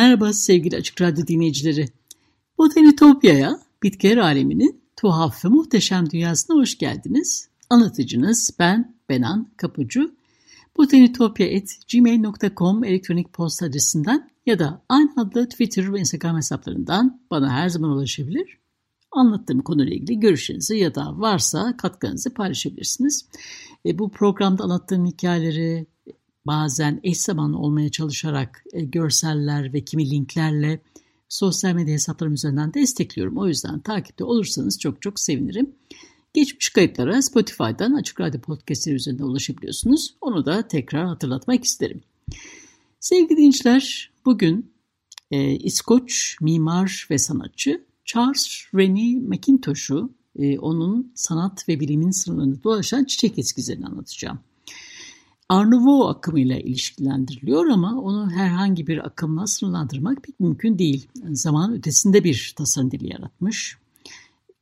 Merhaba sevgili Açık Radyo dinleyicileri. Botanitopya'ya, bitkiler aleminin tuhaf ve muhteşem dünyasına hoş geldiniz. Anlatıcınız ben Benan Kapucu. botanitopya.gmail.com elektronik posta adresinden ya da aynı adlı Twitter ve Instagram hesaplarından bana her zaman ulaşabilir. Anlattığım konuyla ilgili görüşlerinizi ya da varsa katkınızı paylaşabilirsiniz. E, bu programda anlattığım hikayeleri, bazen eş zamanlı olmaya çalışarak e, görseller ve kimi linklerle sosyal medya hesaplarım üzerinden destekliyorum. O yüzden takipte olursanız çok çok sevinirim. Geçmiş kayıtlara Spotify'dan Açık Radyo Podcast'leri üzerinden ulaşabiliyorsunuz. Onu da tekrar hatırlatmak isterim. Sevgili dinleyiciler, bugün e, İskoç mimar ve sanatçı Charles Rennie McIntosh'u, e, onun sanat ve bilimin sınırlarında dolaşan çiçek eskizlerini anlatacağım. Arnavut akımıyla ilişkilendiriliyor ama onu herhangi bir akımla sınırlandırmak pek mümkün değil. Zaman ötesinde bir tasarım dili yaratmış.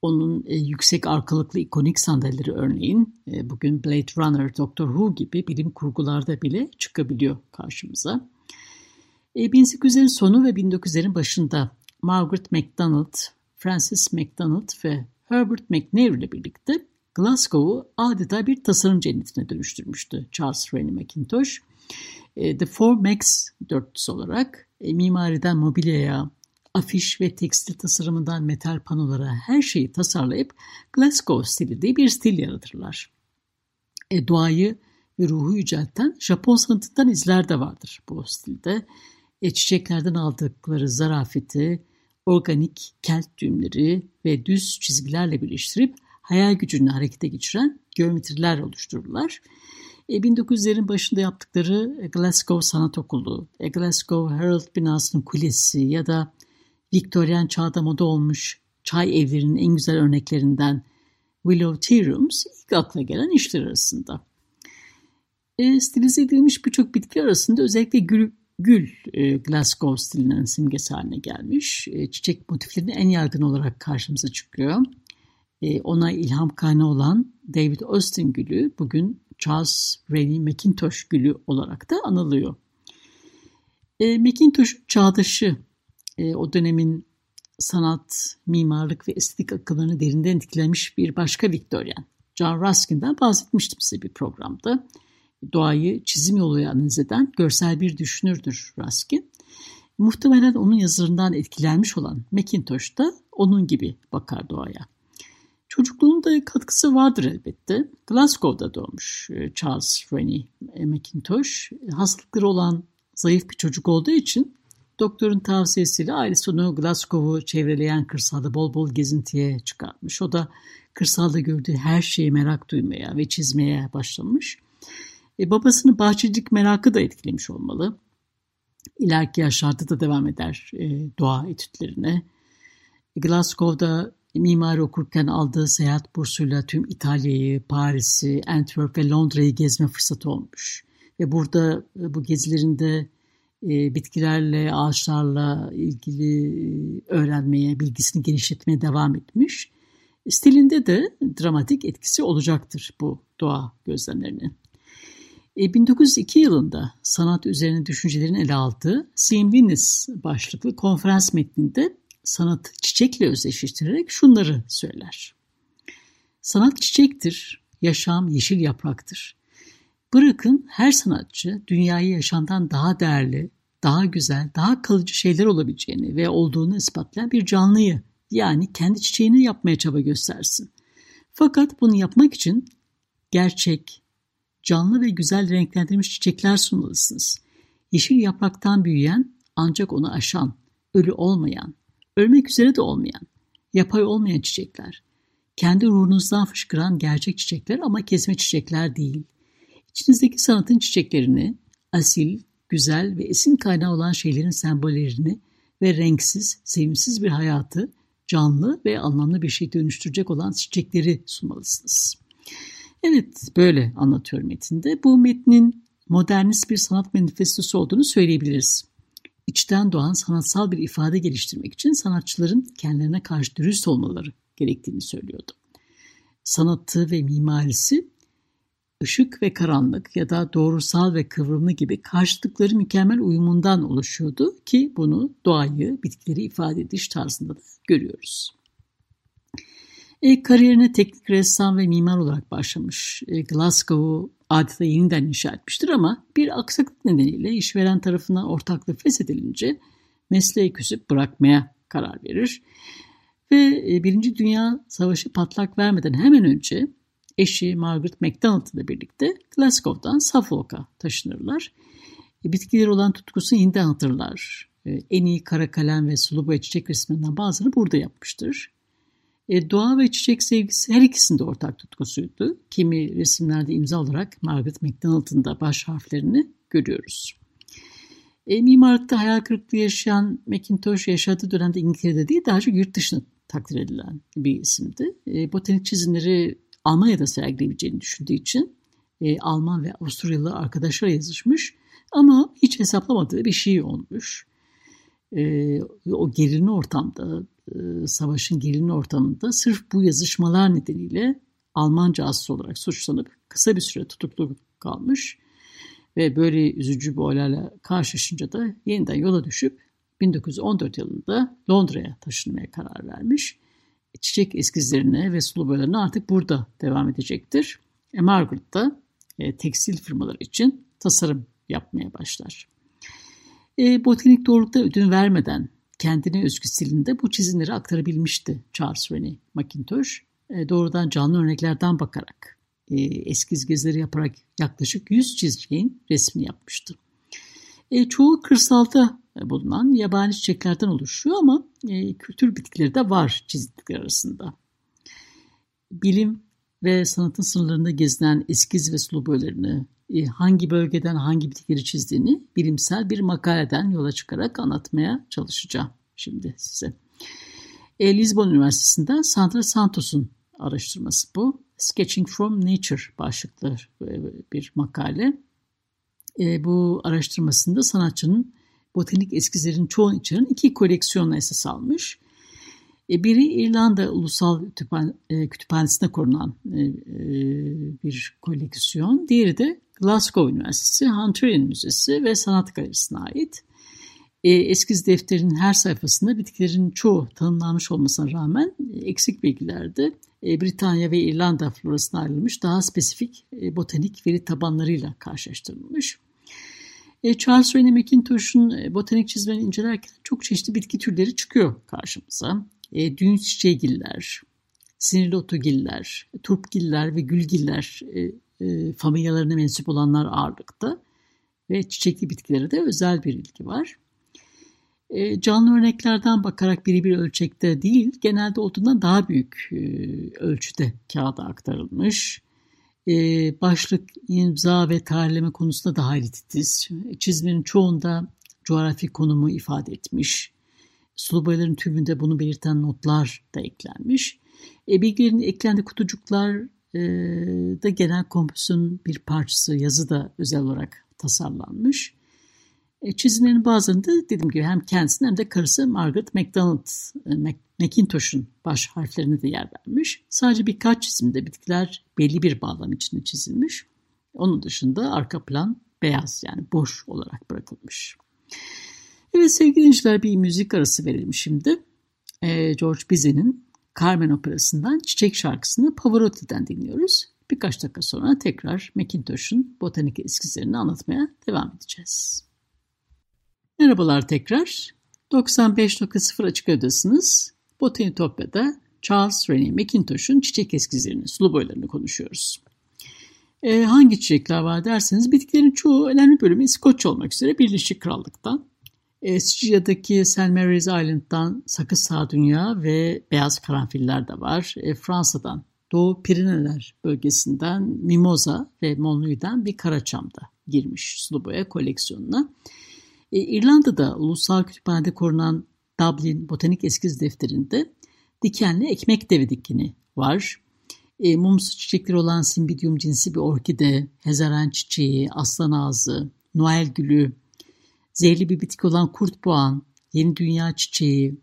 Onun e, yüksek arkalıklı ikonik sandalyeleri örneğin e, bugün Blade Runner, Doctor Who gibi bilim kurgularda bile çıkabiliyor karşımıza. E, 1800'lerin sonu ve 1900'lerin başında Margaret MacDonald, Francis MacDonald ve Herbert McNair ile birlikte Glasgow'u adeta bir tasarım cennetine dönüştürmüştü Charles Rennie Mackintosh. E, The Four Max dörtlüsü olarak e, mimariden mobilyaya, afiş ve tekstil tasarımından metal panolara her şeyi tasarlayıp Glasgow stili diye bir stil yaratırlar. E, doğayı ve ruhu yücelten Japon sanatından izler de vardır bu stilde. E, çiçeklerden aldıkları zarafeti, organik kelt düğümleri ve düz çizgilerle birleştirip hayal gücünü harekete geçiren geometriler oluştururlar. E, 1900'lerin başında yaptıkları Glasgow Sanat Okulu, e, Glasgow Herald binasının kulesi ya da Victorian çağda moda olmuş çay evlerinin en güzel örneklerinden Willow Tea Rooms ilk akla gelen işler arasında. E, stilize edilmiş birçok bitki arasında özellikle gül, gül e, Glasgow stilinin simgesi haline gelmiş. E, çiçek motiflerinin en yaygın olarak karşımıza çıkıyor. E, ona ilham kaynağı olan David Austin gülü bugün Charles Rennie Mackintosh gülü olarak da anılıyor. E, Mackintosh çağdaşı e, o dönemin sanat, mimarlık ve estetik akıllarını derinden etkilemiş bir başka Victorian, John Ruskin'den bahsetmiştim size bir programda. Doğayı çizim yoluyla analiz eden görsel bir düşünürdür Ruskin. Muhtemelen onun yazılarından etkilenmiş olan Mackintosh da onun gibi bakar doğaya. Çocukluğunda katkısı vardır elbette. Glasgow'da doğmuş e, Charles Rennie Mackintosh. Hastalıkları olan zayıf bir çocuk olduğu için doktorun tavsiyesiyle ailesi onu Glasgow'u çevreleyen kırsalda bol bol gezintiye çıkartmış. O da kırsalda gördüğü her şeye merak duymaya ve çizmeye başlamış. E, babasının bahçecilik merakı da etkilemiş olmalı. İleriki yaşlarda da devam eder e, doğa etütlerine. Glasgow'da mimari okurken aldığı seyahat bursuyla tüm İtalya'yı, Paris'i, Antwerp ve Londra'yı gezme fırsatı olmuş. Ve burada e, bu gezilerinde e, bitkilerle, ağaçlarla ilgili e, öğrenmeye, bilgisini genişletmeye devam etmiş. Stilinde de dramatik etkisi olacaktır bu doğa gözlemlerinin. 1902 yılında sanat üzerine düşüncelerin ele aldığı Venus başlıklı konferans metninde sanatı çiçekle özdeşleştirerek şunları söyler. Sanat çiçektir, yaşam yeşil yapraktır. Bırakın her sanatçı dünyayı yaşamdan daha değerli, daha güzel, daha kalıcı şeyler olabileceğini ve olduğunu ispatlayan bir canlıyı yani kendi çiçeğini yapmaya çaba göstersin. Fakat bunu yapmak için gerçek, canlı ve güzel renklendirilmiş çiçekler sunmalısınız. Yeşil yapraktan büyüyen ancak onu aşan, ölü olmayan, ölmek üzere de olmayan, yapay olmayan çiçekler, kendi ruhunuzdan fışkıran gerçek çiçekler ama kesme çiçekler değil. İçinizdeki sanatın çiçeklerini, asil, güzel ve esin kaynağı olan şeylerin sembollerini ve renksiz, sevimsiz bir hayatı canlı ve anlamlı bir şey dönüştürecek olan çiçekleri sunmalısınız. Evet, böyle anlatıyor metinde. Bu metnin modernist bir sanat manifestosu olduğunu söyleyebiliriz. İçten doğan sanatsal bir ifade geliştirmek için sanatçıların kendilerine karşı dürüst olmaları gerektiğini söylüyordu. Sanatı ve mimarisi ışık ve karanlık ya da doğrusal ve kıvrımlı gibi karşılıkları mükemmel uyumundan oluşuyordu ki bunu doğayı, bitkileri ifade ediş tarzında da görüyoruz. E, kariyerine teknik ressam ve mimar olarak başlamış. E, Glasgow'u adeta yeniden inşa etmiştir ama bir aksaklık nedeniyle işveren tarafından ortaklığı feshedilince mesleği küsüp bırakmaya karar verir. Ve e, Birinci Dünya Savaşı patlak vermeden hemen önce eşi Margaret MacDonald ile birlikte Glasgow'dan Suffolk'a taşınırlar. E, bitkileri olan tutkusunu yeniden hatırlar. E, en iyi kara kalem ve sulu boya çiçek resminden bazılarını burada yapmıştır. E, doğa ve çiçek sevgisi her ikisinde ortak tutkusuydu. Kimi resimlerde imza olarak Margaret MacDonald'ın da baş harflerini görüyoruz. E, mimarlıkta hayal kırıklığı yaşayan Macintosh yaşadığı dönemde İngiltere'de değil daha çok yurt dışında takdir edilen bir isimdi. E, botanik çizimleri Almanya'da sergileyebileceğini düşündüğü için e, Alman ve Avusturyalı arkadaşlar yazışmış ama hiç hesaplamadığı bir şey olmuş. E, o gerilimli ortamda, savaşın gerilimli ortamında sırf bu yazışmalar nedeniyle Almanca asıl olarak suçlanıp kısa bir süre tutuklu kalmış ve böyle üzücü bir olayla karşılaşınca da yeniden yola düşüp 1914 yılında Londra'ya taşınmaya karar vermiş çiçek eskizlerine ve sulu boyalarına artık burada devam edecektir. E, Margaret da e, tekstil firmaları için tasarım yapmaya başlar. E, botanik doğrulukta ödün vermeden kendine özgü stilinde bu çizimleri aktarabilmişti Charles Rennie Mackintosh. E, doğrudan canlı örneklerden bakarak e, eskiz gezileri yaparak yaklaşık 100 çizeceğin resmini yapmıştı. E, çoğu kırsalda bulunan yabani çiçeklerden oluşuyor ama e, kültür bitkileri de var çizdikleri arasında. Bilim ve sanatın sınırlarında gezinen eskiz ve e, hangi bölgeden hangi bitkileri çizdiğini bilimsel bir makaleden yola çıkarak anlatmaya çalışacağım şimdi size. E, Lisbon Üniversitesi'nde Sandra Santos'un araştırması bu. Sketching from Nature başlıklı e, bir makale. E, bu araştırmasında sanatçının botanik eskizlerin çoğunu içeren iki koleksiyonla esas almış. E, biri İrlanda Ulusal e, Kütüphanesi'nde korunan e, bir koleksiyon. Diğeri de Glasgow Üniversitesi Hunterian Müzesi ve Sanat Galerisi'ne ait. Eskiz defterinin her sayfasında bitkilerin çoğu tanımlanmış olmasına rağmen eksik bilgilerde Britanya ve İrlanda florasına ayrılmış daha spesifik botanik veri tabanlarıyla karşılaştırılmış. E, Charles Rennie Mackintosh'un e, botanik çizimlerini incelerken çok çeşitli bitki türleri çıkıyor karşımıza. E, düğün çiçeğigiller, sinirli otogiller, turpgiller ve gülgiller e, e, familyalarına mensup olanlar ağırlıkta ve çiçekli bitkilere de özel bir ilgi var. E, canlı örneklerden bakarak biri bir ölçekte değil, genelde olduğundan daha büyük e, ölçüde kağıda aktarılmış. Ee, başlık, imza ve tarihleme konusunda daha titiz. Çizmenin çoğunda coğrafi konumu ifade etmiş. Sulu boyaların tümünde bunu belirten notlar da eklenmiş. E, bilgilerin eklendiği kutucuklar e, da genel kompozisyon bir parçası, yazı da özel olarak tasarlanmış. E, çizimlerin bazılarında dediğim gibi hem kendisinin hem de karısı Margaret MacDonald, e, Macintosh'un baş harflerine de yer vermiş. Sadece birkaç çizimde bitkiler belli bir bağlam içinde çizilmiş. Onun dışında arka plan beyaz yani boş olarak bırakılmış. Evet sevgili dinleyiciler bir müzik arası verelim şimdi. E, George Bizet'in Carmen operasından Çiçek şarkısını Pavarotti'den dinliyoruz. Birkaç dakika sonra tekrar Macintosh'un botanik eskizlerini anlatmaya devam edeceğiz. Merhabalar tekrar. 95.0 Açık Ödesiniz. Botanitopya'da Charles Rennie Mackintosh'un çiçek eskizlerini, sulu boylarını konuşuyoruz. E, hangi çiçekler var derseniz bitkilerin çoğu önemli bölümü İskoçya olmak üzere Birleşik Krallık'tan. E, Sicilya'daki St. Mary's Island'dan sakız sağdunya ve beyaz karanfiller de var. E, Fransa'dan Doğu Pirineler bölgesinden Mimosa ve Monlu'dan bir karaçam da girmiş sulu boya koleksiyonuna. E, İrlanda'da Ulusal Kütüphane'de korunan Dublin Botanik Eskiz Defteri'nde dikenli ekmek devi dikini var. E, mumsu çiçekleri olan simbidium cinsi bir orkide, hezaran çiçeği, aslan ağzı, Noel gülü, zehirli bir bitki olan kurt boğan, yeni dünya çiçeği,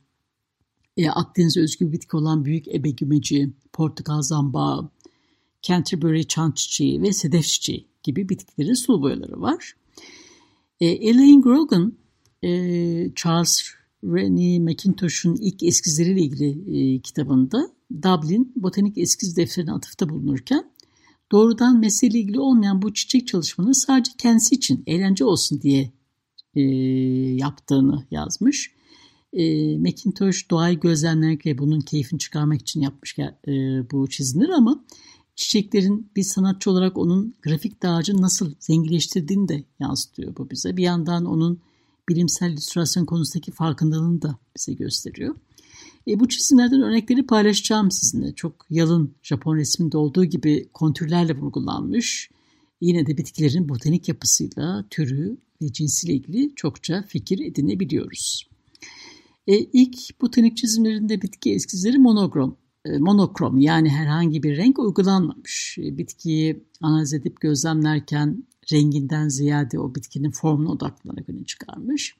e, Akdeniz özgü bir bitki olan büyük ebe gümeci, portakal zambağı, Canterbury çan çiçeği ve sedef çiçeği gibi bitkilerin sulu boyaları var. E, Elaine Grogan, e, Charles Rennie McIntosh'un ilk eskizleriyle ilgili e, kitabında Dublin Botanik Eskiz Defteri'ne atıfta bulunurken doğrudan meseleyle ilgili olmayan bu çiçek çalışmanı sadece kendisi için eğlence olsun diye e, yaptığını yazmış. E, Macintosh doğayı gözlemlemek ve bunun keyfini çıkarmak için yapmış e, bu çizimler ama çiçeklerin bir sanatçı olarak onun grafik dağarcığını nasıl zenginleştirdiğini de yansıtıyor bu bize. Bir yandan onun bilimsel illüstrasyon konusundaki farkındalığını da bize gösteriyor. E, bu çizimlerden örnekleri paylaşacağım sizinle. Çok yalın Japon resminde olduğu gibi kontürlerle vurgulanmış. Yine de bitkilerin botanik yapısıyla, türü ve cinsiyle ilgili çokça fikir edinebiliyoruz. E, ilk botanik çizimlerinde bitki eskizleri monokrom, e, monokrom yani herhangi bir renk uygulanmamış. E, bitkiyi analiz edip gözlemlerken renginden ziyade o bitkinin formuna odaklanarak öne çıkarmış.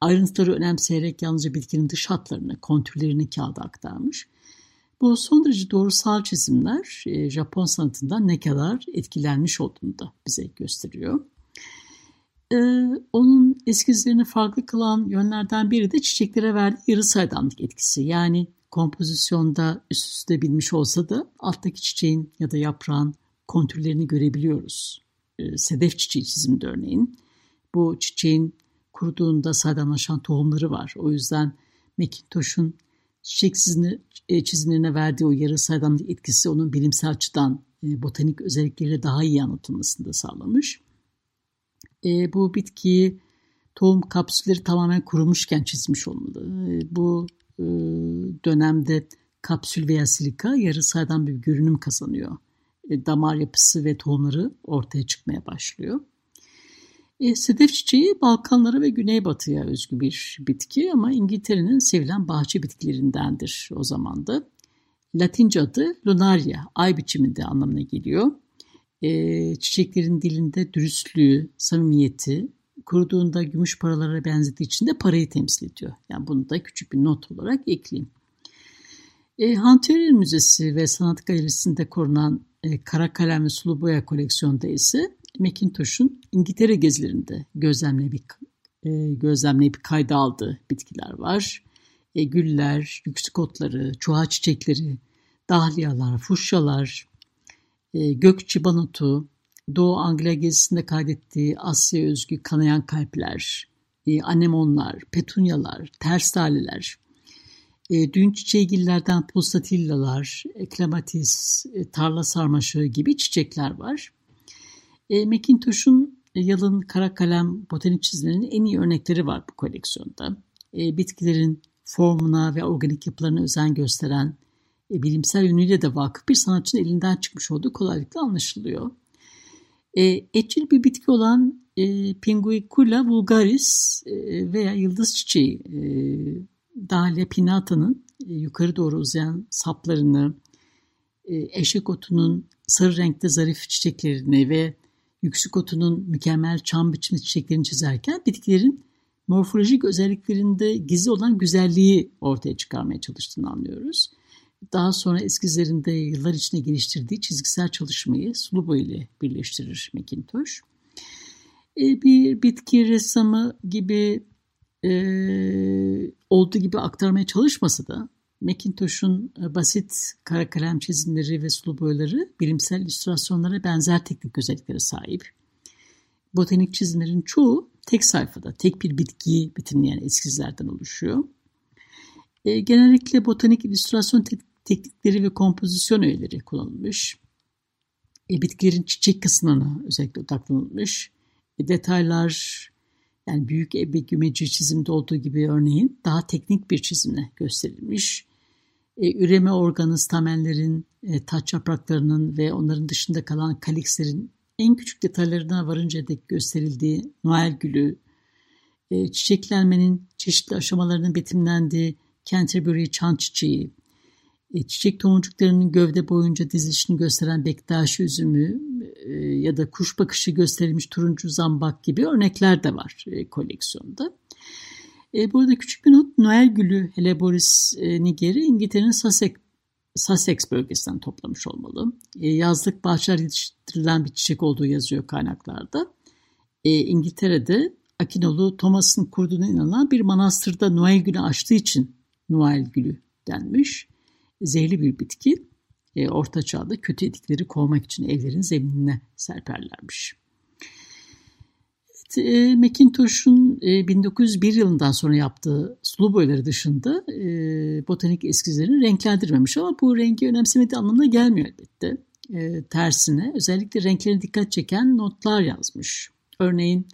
Ayrıntıları önemseyerek yalnızca bitkinin dış hatlarını, kontürlerini kağıda aktarmış. Bu son derece doğrusal çizimler e, Japon sanatından ne kadar etkilenmiş olduğunu da bize gösteriyor. Ee, onun eskizlerini farklı kılan yönlerden biri de çiçeklere verdiği yarı saydamlık etkisi. Yani kompozisyonda üst üste binmiş olsa da alttaki çiçeğin ya da yaprağın kontürlerini görebiliyoruz. Ee, sedef çiçeği çizimde örneğin. Bu çiçeğin kuruduğunda saydamlaşan tohumları var. O yüzden Macintosh'un çiçek e, çizimlerine verdiği o yarı saydamlık etkisi onun bilimsel açıdan e, botanik özellikleriyle daha iyi anlatılmasını da sağlamış. E, bu bitkiyi tohum kapsülleri tamamen kurumuşken çizmiş olmalı. Bu dönemde kapsül veya silika yarı saydam bir görünüm kazanıyor. Damar yapısı ve tohumları ortaya çıkmaya başlıyor. E, sedef çiçeği Balkanlara ve Güneybatı'ya özgü bir bitki ama İngiltere'nin sevilen bahçe bitkilerindendir o zaman da. Latince adı lunaria, ay biçiminde anlamına geliyor e, çiçeklerin dilinde dürüstlüğü, samimiyeti, kuruduğunda gümüş paralara benzediği için de parayı temsil ediyor. Yani bunu da küçük bir not olarak ekleyeyim. E, Hunterian Müzesi ve Sanat Galerisi'nde korunan e, kara kalem ve sulu boya koleksiyonda ise Macintosh'un İngiltere gezilerinde gözlemleyip, e, gözlemleyip kayda aldığı bitkiler var. E, güller, yüksük otları, çuha çiçekleri, dahliyalar, fuşyalar, e, gök çibanotu, Doğu Anglia gezisinde kaydettiği Asya özgü kanayan kalpler, e, anemonlar, petunyalar, ters taleler, e, düğün çiçeğigillerden pulsatillalar, eklematis, e, tarla sarmaşığı gibi çiçekler var. E, Macintosh'un yalın kara kalem botanik çizimlerinin en iyi örnekleri var bu koleksiyonda. E, bitkilerin formuna ve organik yapılarına özen gösteren e, bilimsel yönüyle de vakıf bir sanatçının elinden çıkmış olduğu kolaylıkla anlaşılıyor. E, etçil bir bitki olan e, Pinguicula vulgaris e, veya yıldız çiçeği e, Dahlia pinnata'nın e, yukarı doğru uzayan saplarını, e, eşek otunun sarı renkte zarif çiçeklerini ve yüksük otunun mükemmel çam biçimli çiçeklerini çizerken bitkilerin morfolojik özelliklerinde gizli olan güzelliği ortaya çıkarmaya çalıştığını anlıyoruz. Daha sonra eskizlerinde yıllar içinde geliştirdiği çizgisel çalışmayı sulu boya ile birleştirir Macintosh. E, bir bitki ressamı gibi e, olduğu gibi aktarmaya çalışmasa da Macintosh'un e, basit kara kalem çizimleri ve sulu boyaları bilimsel illüstrasyonlara benzer teknik özelliklere sahip. Botanik çizimlerin çoğu tek sayfada, tek bir bitkiyi betimleyen eskizlerden oluşuyor. E, genellikle botanik illüstrasyon te- teknikleri ve kompozisyon öğeleri kullanılmış. E, bitkilerin çiçek kısmına özellikle odaklanılmış. E, detaylar Yani büyük ebe gümeci çizimde olduğu gibi örneğin daha teknik bir çizimle gösterilmiş. E, üreme organı stamenlerin, e, taç yapraklarının ve onların dışında kalan kalikslerin en küçük detaylarına varınca dek gösterildiği Noel gülü, e, çiçeklenmenin çeşitli aşamalarının betimlendiği Canterbury çan çiçeği, çiçek tomurcuklarının gövde boyunca dizilişini gösteren bektaşi üzümü ya da kuş bakışı gösterilmiş turuncu zambak gibi örnekler de var e, koleksiyonda. E, bu arada küçük bir not, Noel gülü Heleboris e, nigeri İngiltere'nin Sussex, Sussex bölgesinden toplamış olmalı. E, yazlık bahçeler yetiştirilen bir çiçek olduğu yazıyor kaynaklarda. E, İngiltere'de Akinolu Thomas'ın kurduğuna inanılan bir manastırda Noel günü açtığı için Noel gülü denmiş. Zehirli bir bitki. E, Orta Çağ'da kötü etkileri kovmak için evlerin zeminine serperlermiş. Evet, e, Macintosh'un e, 1901 yılından sonra yaptığı sulu boyaları dışında e, botanik eskizlerini renklendirmemiş ama bu rengi önemsemediği anlamına gelmiyor elbette. E, tersine özellikle renklerine dikkat çeken notlar yazmış. Örneğin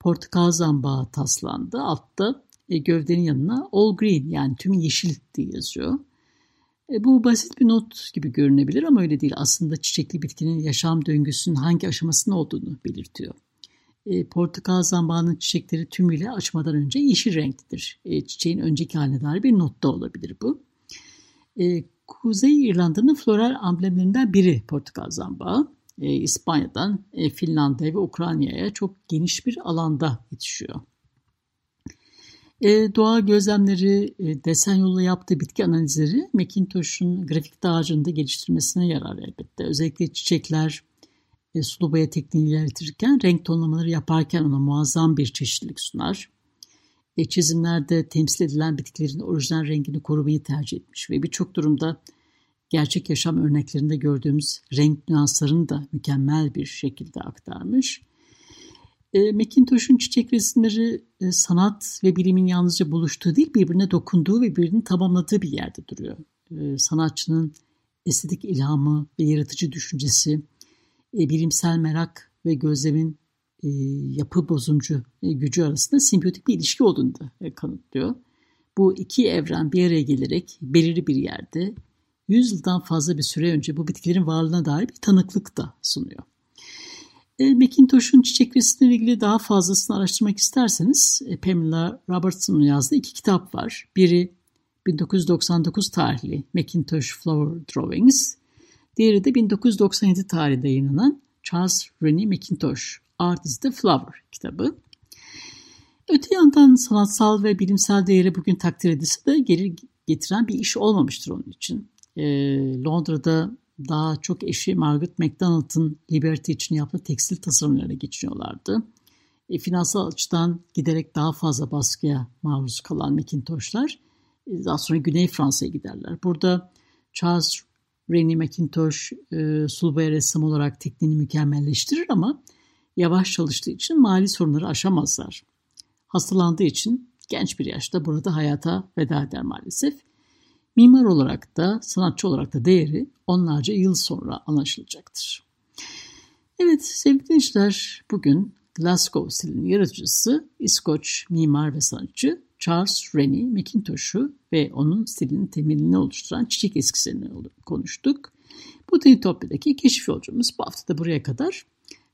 portakal zambağı taslandı. Altta e, gövdenin yanına all green yani tüm yeşil diye yazıyor. E, bu basit bir not gibi görünebilir ama öyle değil. Aslında çiçekli bitkinin yaşam döngüsünün hangi aşamasında olduğunu belirtiyor. E, portakal zambağının çiçekleri tümüyle açmadan önce yeşil renklidir. E, çiçeğin önceki haline dair bir not da olabilir bu. E, Kuzey İrlanda'nın floral amblemlerinden biri portakal zambağı. E, İspanya'dan e, Finlandiya ve Ukrayna'ya çok geniş bir alanda yetişiyor. E, doğa gözlemleri, e, desen yolla yaptığı bitki analizleri Macintosh'un grafik dağarcığında geliştirmesine yarar elbette. Özellikle çiçekler, e, sulu boya ilerletirken renk tonlamaları yaparken ona muazzam bir çeşitlilik sunar. E, çizimlerde temsil edilen bitkilerin orijinal rengini korumayı tercih etmiş ve birçok durumda gerçek yaşam örneklerinde gördüğümüz renk nüanslarını da mükemmel bir şekilde aktarmış. E, Macintosh'un çiçek resimleri e, sanat ve bilimin yalnızca buluştuğu değil birbirine dokunduğu ve birbirini tamamladığı bir yerde duruyor. E, sanatçının estetik ilhamı ve yaratıcı düşüncesi, e, bilimsel merak ve gözlemin e, yapı bozumcu e, gücü arasında simbiyotik bir ilişki olduğunu da e, kanıtlıyor. Bu iki evren bir araya gelerek belirli bir yerde 100 yıldan fazla bir süre önce bu bitkilerin varlığına dair bir tanıklık da sunuyor. E, Macintosh'un çiçek resimleriyle ilgili daha fazlasını araştırmak isterseniz e, Pamela Robertson'un yazdığı iki kitap var. Biri 1999 tarihli Macintosh Flower Drawings, diğeri de 1997 tarihinde yayınlanan Charles Rennie Macintosh Art is the Flower kitabı. Öte yandan sanatsal ve bilimsel değeri bugün takdir edilse de geri getiren bir iş olmamıştır onun için. E, Londra'da daha çok eşi Margaret MacDonald'ın Liberty için yaptığı tekstil tasarımlarına geçiniyorlardı. E, finansal açıdan giderek daha fazla baskıya maruz kalan Macintosh'lar e, daha sonra Güney Fransa'ya giderler. Burada Charles Rennie Macintosh e, sulbaya ressam olarak tekniğini mükemmelleştirir ama yavaş çalıştığı için mali sorunları aşamazlar. Hastalandığı için genç bir yaşta burada hayata veda eder maalesef. Mimar olarak da sanatçı olarak da değeri onlarca yıl sonra anlaşılacaktır. Evet sevgili dinleyiciler bugün Glasgow stilinin yaratıcısı İskoç mimar ve sanatçı Charles Rennie Mackintosh'u ve onun stilinin temelini oluşturan çiçek eskizlerini konuştuk. Botanitopya'daki keşif yolcumuz bu hafta da buraya kadar.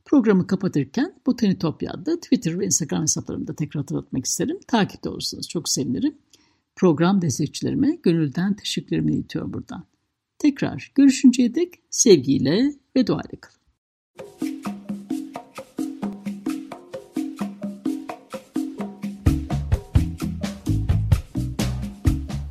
Programı kapatırken Botanitopya'da Twitter ve Instagram hesaplarımda tekrar hatırlatmak isterim. Takipte olursanız çok sevinirim program destekçilerime gönülden teşekkürlerimi iletiyorum buradan. Tekrar görüşünceye dek sevgiyle ve duayla kalın.